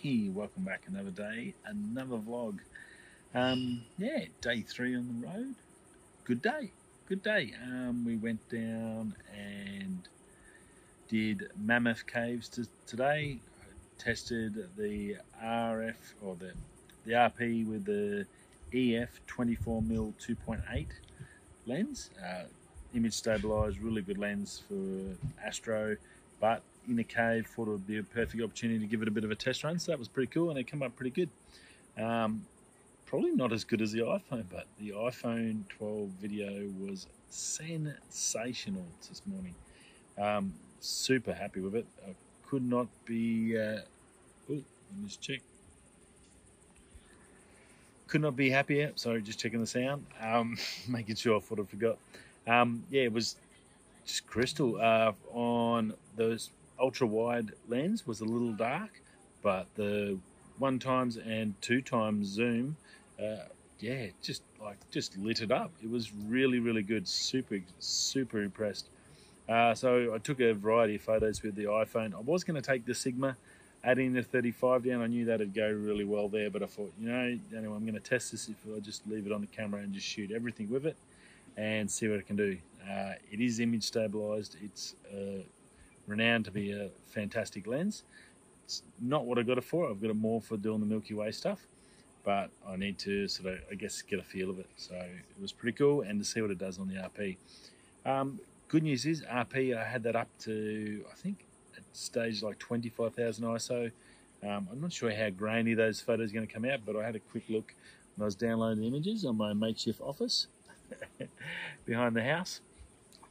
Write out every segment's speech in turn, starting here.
Hey, welcome back another day, another vlog. Um, yeah, day three on the road. Good day, good day. Um, we went down and did Mammoth Caves to, today. Tested the RF or the the RP with the EF 24mm 2.8 lens. Uh, image stabilized, really good lens for Astro, but in a cave, thought it would be a perfect opportunity to give it a bit of a test run. So that was pretty cool, and it came up pretty good. Um, probably not as good as the iPhone, but the iPhone 12 video was sensational this morning. Um, super happy with it. I could not be. Uh, oh, let me just check. Could not be happier. Sorry, just checking the sound. Um, making sure I thought I forgot. Um, yeah, it was just crystal uh, on those ultra wide lens was a little dark, but the one times and two times zoom, uh, yeah, just like just lit it up. It was really really good. Super super impressed. Uh, so I took a variety of photos with the iPhone. I was going to take the Sigma, adding the 35 down. I knew that'd go really well there, but I thought, you know, anyway, I'm going to test this if I just leave it on the camera and just shoot everything with it and see what it can do. Uh, it is image stabilized. It's uh, renowned to be a fantastic lens. It's not what I got it for. I've got it more for doing the Milky Way stuff, but I need to sort of, I guess, get a feel of it. So it was pretty cool, and to see what it does on the RP. Um, good news is RP. I had that up to I think at stage like 25,000 ISO. Um, I'm not sure how grainy those photos are going to come out, but I had a quick look when I was downloading the images on my makeshift office behind the house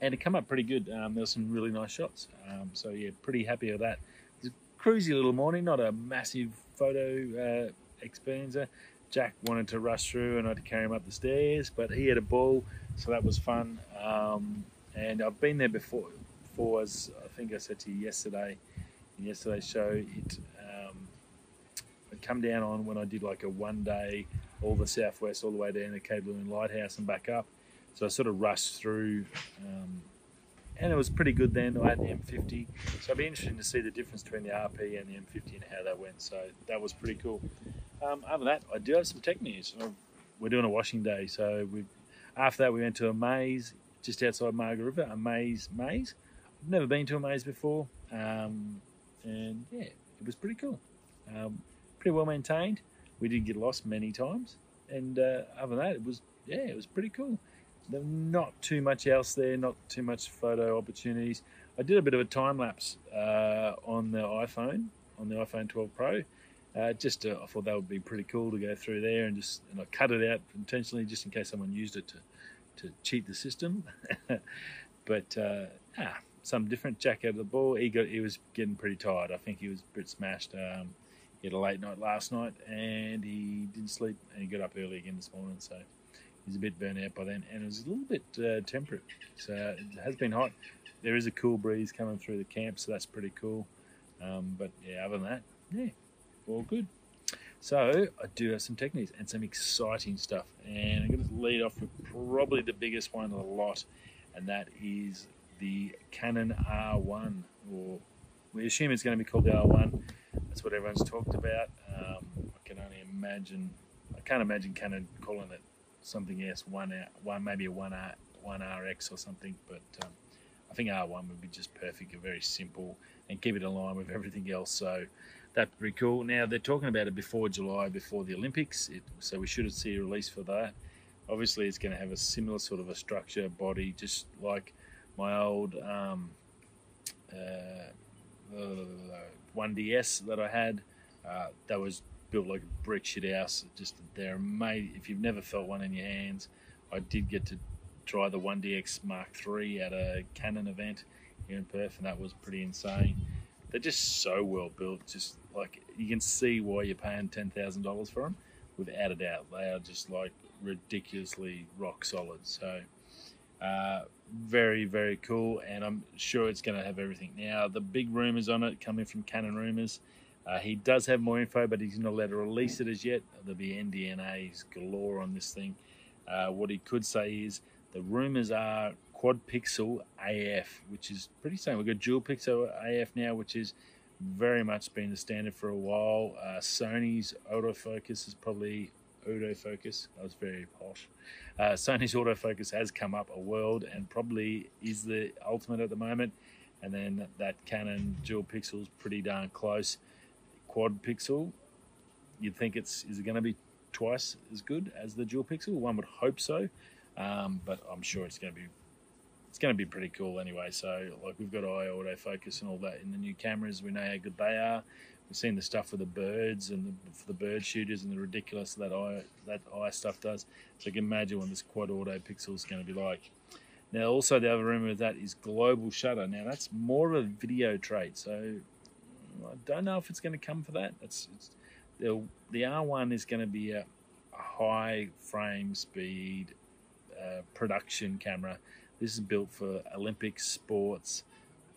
and it came up pretty good. Um, there were some really nice shots. Um, so yeah, pretty happy with that. It's a cruisy little morning, not a massive photo uh, experiencer. Jack wanted to rush through and I had to carry him up the stairs, but he had a ball, so that was fun. Um, and I've been there before, before, as I think I said to you yesterday, in yesterday's show, it um, I'd come down on when I did like a one day, all the southwest, all the way down to Cape Leeuwin Lighthouse and back up so I sort of rushed through, um, and it was pretty good then. I had the M50, so it'd be interesting to see the difference between the RP and the M50 and how that went. So that was pretty cool. Um, other than that, I do have some tech news. We're doing a washing day, so we after that we went to a maze just outside Margaret River, a maze maze. I've never been to a maze before, um, and yeah, it was pretty cool. Um, pretty well maintained. We did get lost many times, and uh, other than that, it was yeah, it was pretty cool not too much else there, not too much photo opportunities. I did a bit of a time lapse uh, on the iPhone, on the iPhone 12 Pro. Uh, just to, I thought that would be pretty cool to go through there and just and I cut it out intentionally just in case someone used it to to cheat the system. but uh, ah, some different. Jack out of the ball. He got he was getting pretty tired. I think he was a bit smashed. Um, he had a late night last night and he didn't sleep and he got up early again this morning. So he's a bit burnt out by then, and it was a little bit uh, temperate. So it has been hot. There is a cool breeze coming through the camp, so that's pretty cool. Um, but yeah, other than that, yeah, all good. So I do have some techniques and some exciting stuff, and I'm going to lead off with probably the biggest one of the lot, and that is the Canon R1, or we assume it's going to be called the R1. That's what everyone's talked about. Um, I can only imagine. I can't imagine Canon calling it something else, one one maybe a one R one RX or something. But um, I think R1 would be just perfect, and very simple, and keep it in line with everything else. So that'd be cool. Now they're talking about it before July, before the Olympics, it, so we should see a release for that. Obviously, it's going to have a similar sort of a structure, body, just like my old um, uh, 1DS that I had. Uh, that was built like a brick shit house. Just they're made. If you've never felt one in your hands, I did get to try the 1DX Mark III at a Canon event here in Perth, and that was pretty insane. They're just so well built. Just like you can see why you're paying ten thousand dollars for them, without a doubt. They are just like ridiculously rock solid. So. Uh, very very cool and i'm sure it's going to have everything now the big rumors on it coming from canon rumors uh, he does have more info, but he's not allowed to release it as yet. There'll be NDNAs galore on this thing. Uh, what he could say is the rumors are quad pixel AF, which is pretty same. We've got dual pixel AF now, which is very much been the standard for a while. Uh, Sony's autofocus is probably autofocus. That was very posh. Uh, Sony's autofocus has come up a world and probably is the ultimate at the moment. And then that Canon dual pixel is pretty darn close. Quad pixel, you'd think it's is it going to be twice as good as the dual pixel? One would hope so, um, but I'm sure it's going to be it's going to be pretty cool anyway. So like we've got eye autofocus and all that in the new cameras. We know how good they are. We've seen the stuff with the birds and the, for the bird shooters and the ridiculous that eye that eye stuff does. So you can imagine what this quad auto pixel is going to be like. Now, also the other rumor of that is global shutter. Now that's more of a video trait. So I don't know if it's going to come for that. It's, it's the the R1 is going to be a, a high frame speed uh, production camera this is built for Olympic sports,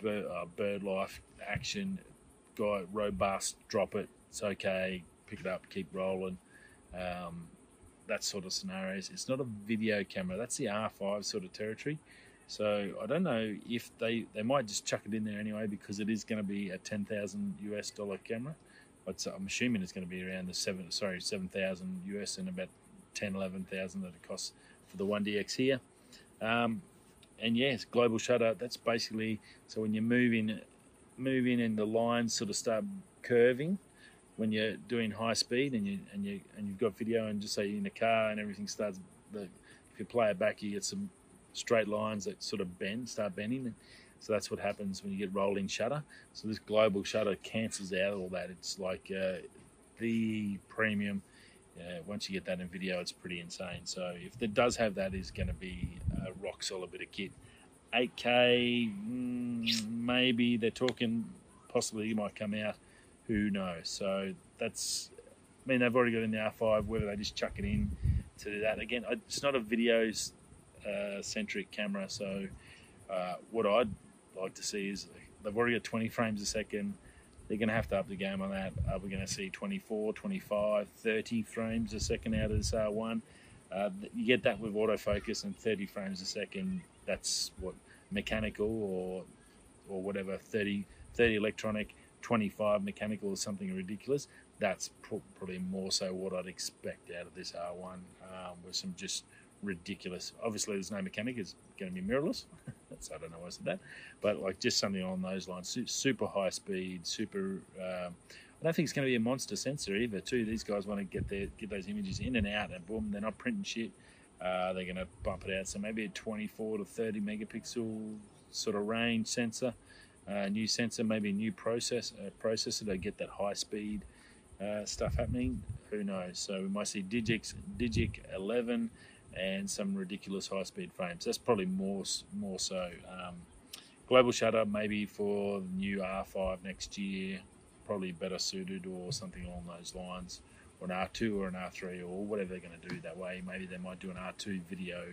bird, uh, bird life, action, guy, robust, drop it, it's okay, pick it up, keep rolling. Um, that sort of scenarios. It's not a video camera. That's the R5 sort of territory. So I don't know if they they might just chuck it in there anyway because it is going to be a ten thousand US dollar camera. But I'm assuming it's going to be around the seven sorry seven thousand US and about 10, 11,000 that it costs for the 1DX here. Um, and yes, global shutter. That's basically so when you're moving, moving and the lines sort of start curving when you're doing high speed and you and you and you've got video and just say you're in a car and everything starts. The, if you play it back, you get some straight lines that sort of bend, start bending. So that's what happens when you get rolling shutter. So this global shutter cancels out all that. It's like uh, the premium yeah, once you get that in video, it's pretty insane. So if it does have that, is going to be a rock solid bit of kit. 8K, mm, maybe they're talking possibly it might come out. Who knows? So that's, I mean, they've already got in the R5. Whether they just chuck it in to do that again, it's not a video uh, centric camera. So uh, what I'd like to see is they've already got 20 frames a second they're going to have to up the game on that. Are we going to see 24, 25, 30 frames a second out of this R1? Uh, you get that with autofocus and 30 frames a second. That's what mechanical or or whatever 30, 30 electronic, 25 mechanical or something ridiculous. That's probably more so what I'd expect out of this R1 um, with some just ridiculous. Obviously, there's no mechanic; it's going to be mirrorless. That's I don't know why I said that, but like just something along those lines. Super high speed, super. Um, I don't think it's going to be a monster sensor either. Too, these guys want to get their get those images in and out, and boom, they're not printing shit. Uh, they're going to bump it out. So maybe a 24 to 30 megapixel sort of range sensor, uh, new sensor, maybe a new process uh, processor to get that high speed uh, stuff happening. Who knows? So we might see Digic Digic 11 and some ridiculous high speed frames. That's probably more more so. Um, global shutter maybe for the new R5 next year, probably better suited or something along those lines, or an R2 or an R3 or whatever they're going to do that way. Maybe they might do an R2 video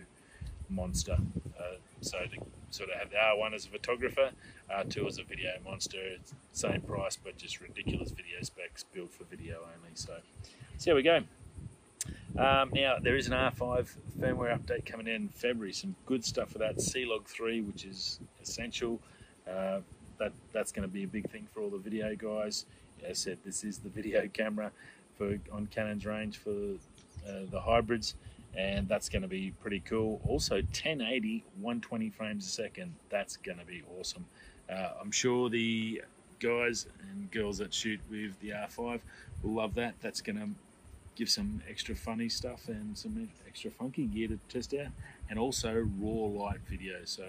monster. Uh, so to sort of have the R1 as a photographer, R2 as a video monster, same price but just ridiculous video specs built for video only. So, so there we go. Um, now, there is an R5 firmware update coming in February. Some good stuff for that. C-Log 3, which is essential. Uh, that That's going to be a big thing for all the video guys. As I said, this is the video camera for on Canon's range for uh, the hybrids, and that's going to be pretty cool. Also, 1080, 120 frames a second. That's going to be awesome. Uh, I'm sure the guys and girls that shoot with the R5 will love that. That's going to give some extra funny stuff and some extra funky gear to test out, and also raw light video. So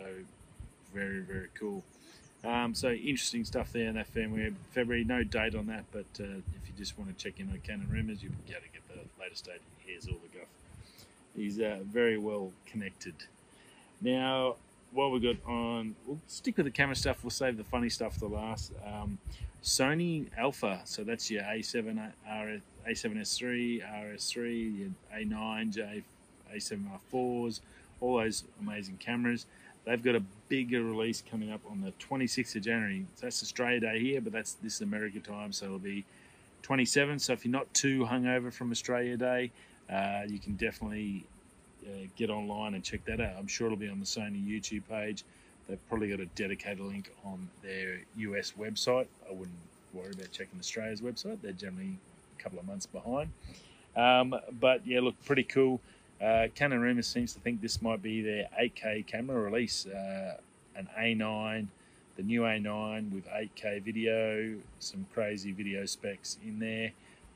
very very cool. Um, so interesting stuff there in that firmware. February, no date on that, but uh, if you just want to check in on Canon rumors, you'll be able to get the latest date. Here's all the guff. He's uh, very well connected. Now, what we got on, we'll stick with the camera stuff. We'll save the funny stuff for the last. Um, Sony Alpha, so that's your A7 RS a7S3, RS3, A9, J, A7R4s, all those amazing cameras. They've got a bigger release coming up on the 26th of January. So that's Australia Day here, but that's this is America time, so it'll be 27. So if you're not too hungover from Australia Day, uh, you can definitely uh, get online and check that out. I'm sure it'll be on the Sony YouTube page. They've probably got a dedicated link on their US website. I wouldn't worry about checking Australia's website. They're generally a couple of months behind. Um, but yeah, look, pretty cool. Uh, Canon Rumors seems to think this might be their 8K camera release, uh, an A9, the new A9 with 8K video, some crazy video specs in there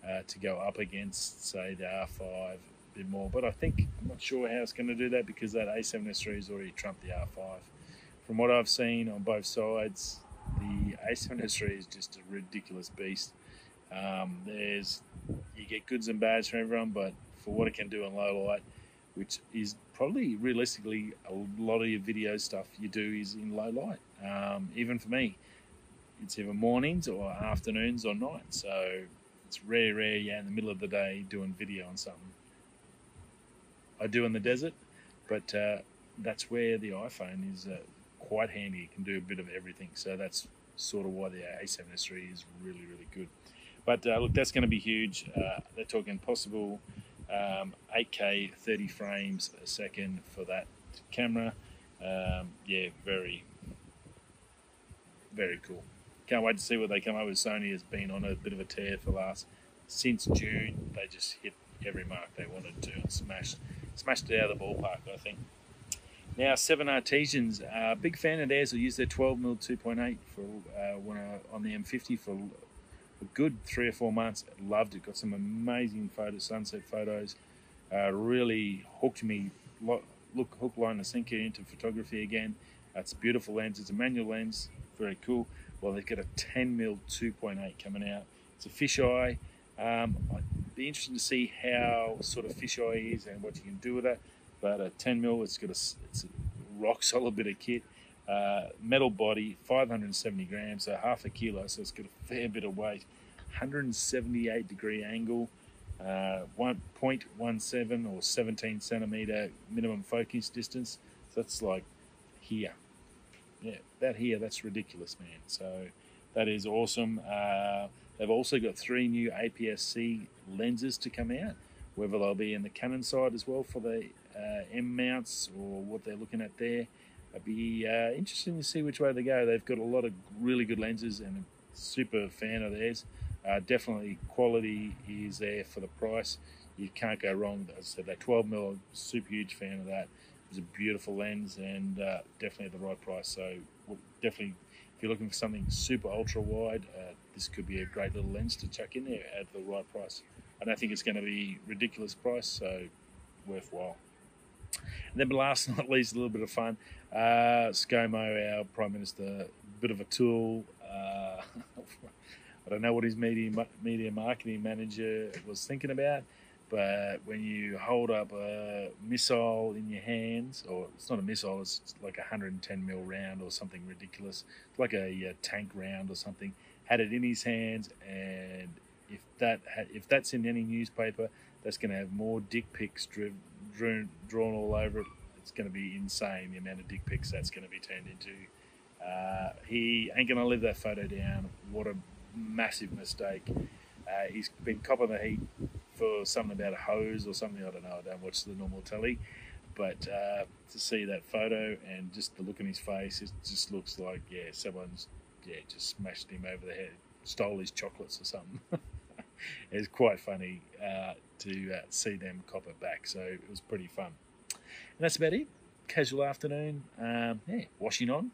uh, to go up against, say, the R5 a bit more. But I think I'm not sure how it's going to do that because that A7S3 has already trumped the R5. From what I've seen on both sides, the A7S3 is just a ridiculous beast. Um, there's you get goods and bads from everyone, but for what it can do in low light, which is probably realistically a lot of your video stuff you do is in low light. Um, even for me, it's either mornings or afternoons or nights. So it's rare, rare, yeah, in the middle of the day doing video on something. I do in the desert, but uh, that's where the iPhone is uh, quite handy. It can do a bit of everything. So that's sort of why the A7S3 is really, really good. But uh, look, that's going to be huge. Uh, they're talking possible um, 8K 30 frames a second for that camera. Um, yeah, very, very cool. Can't wait to see what they come up with. Sony has been on a bit of a tear for last since June. They just hit every mark they wanted to and smashed smashed it out of the ballpark. I think. Now, 7Artisans, uh, big fan of theirs. will use their 12mm 2.8 for uh, when on the M50 for a good three or four months. Loved it. Got some amazing photos, sunset photos. Uh, really hooked me. Look, hook, line, and sinker into photography again. It's a beautiful lens. It's a manual lens. Very cool. Well, they've got a 10mm 2.8 coming out. It's a fisheye. Um, be interested to see how sort of fisheye is and what you can do with it. But a 10 mil, it's got a, it's a rock solid bit of kit. Uh, metal body, 570 grams, so half a kilo, so it's got a fair bit of weight. 178 degree angle, uh, 1.17 or 17 centimeter minimum focus distance. So that's like here. Yeah, that here, that's ridiculous, man. So that is awesome. Uh, they've also got three new APS-C lenses to come out, whether they'll be in the Canon side as well for the uh, M mounts or what they're looking at there. I'd be uh, interesting to see which way they go. They've got a lot of really good lenses and a super fan of theirs. Uh, definitely quality is there for the price. You can't go wrong. As I said, that 12 mm, super huge fan of that. It's a beautiful lens and uh, definitely at the right price. So definitely, if you're looking for something super ultra wide, uh, this could be a great little lens to chuck in there at the right price. I don't think it's going to be ridiculous price, so worthwhile. And then but last but not least, a little bit of fun. Uh, ScoMo, our Prime Minister, bit of a tool. Uh, I don't know what his media media marketing manager was thinking about, but when you hold up a missile in your hands, or it's not a missile, it's like a 110 mil round or something ridiculous, it's like a, a tank round or something. Had it in his hands, and if that if that's in any newspaper, that's going to have more dick pics driven drawn, drawn all over it. It's going to be insane the amount of dick pics that's going to be turned into. Uh, he ain't going to live that photo down. What a massive mistake. Uh, he's been copping the heat for something about a hose or something. I don't know. I don't watch the normal telly. But uh, to see that photo and just the look in his face, it just looks like, yeah, someone's yeah just smashed him over the head, stole his chocolates or something. it's quite funny uh, to uh, see them cop it back. So it was pretty fun. And that's about it. Casual afternoon. Um, yeah, washing on.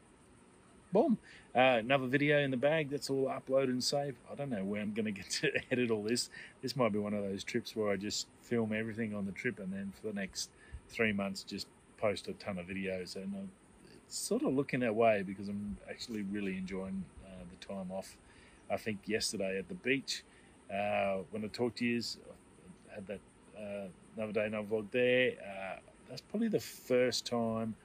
Boom. Uh, another video in the bag. That's all uploaded and saved. I don't know where I'm going to get to edit all this. This might be one of those trips where I just film everything on the trip and then for the next three months just post a ton of videos. And I'm sort of looking that way because I'm actually really enjoying uh, the time off. I think yesterday at the beach, uh, when I talked to you, I had that uh, another day, another vlog there. Uh, that's probably the first time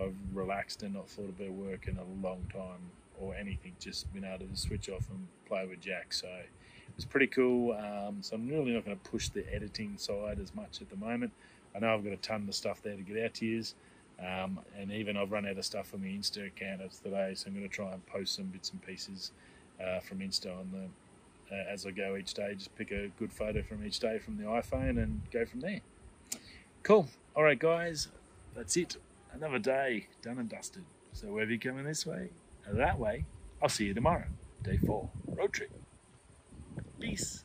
I've relaxed and not thought about work in a long time or anything. Just been able to switch off and play with Jack. So it was pretty cool. Um, so I'm really not going to push the editing side as much at the moment. I know I've got a ton of stuff there to get out to you. Um, and even I've run out of stuff on the Insta account today, so I'm going to try and post some bits and pieces uh, from Insta on the uh, as I go each day. Just pick a good photo from each day from the iPhone and go from there. Cool. All right, guys, that's it. Another day done and dusted. So whether you're coming this way or that way, I'll see you tomorrow. day four road trip. Peace.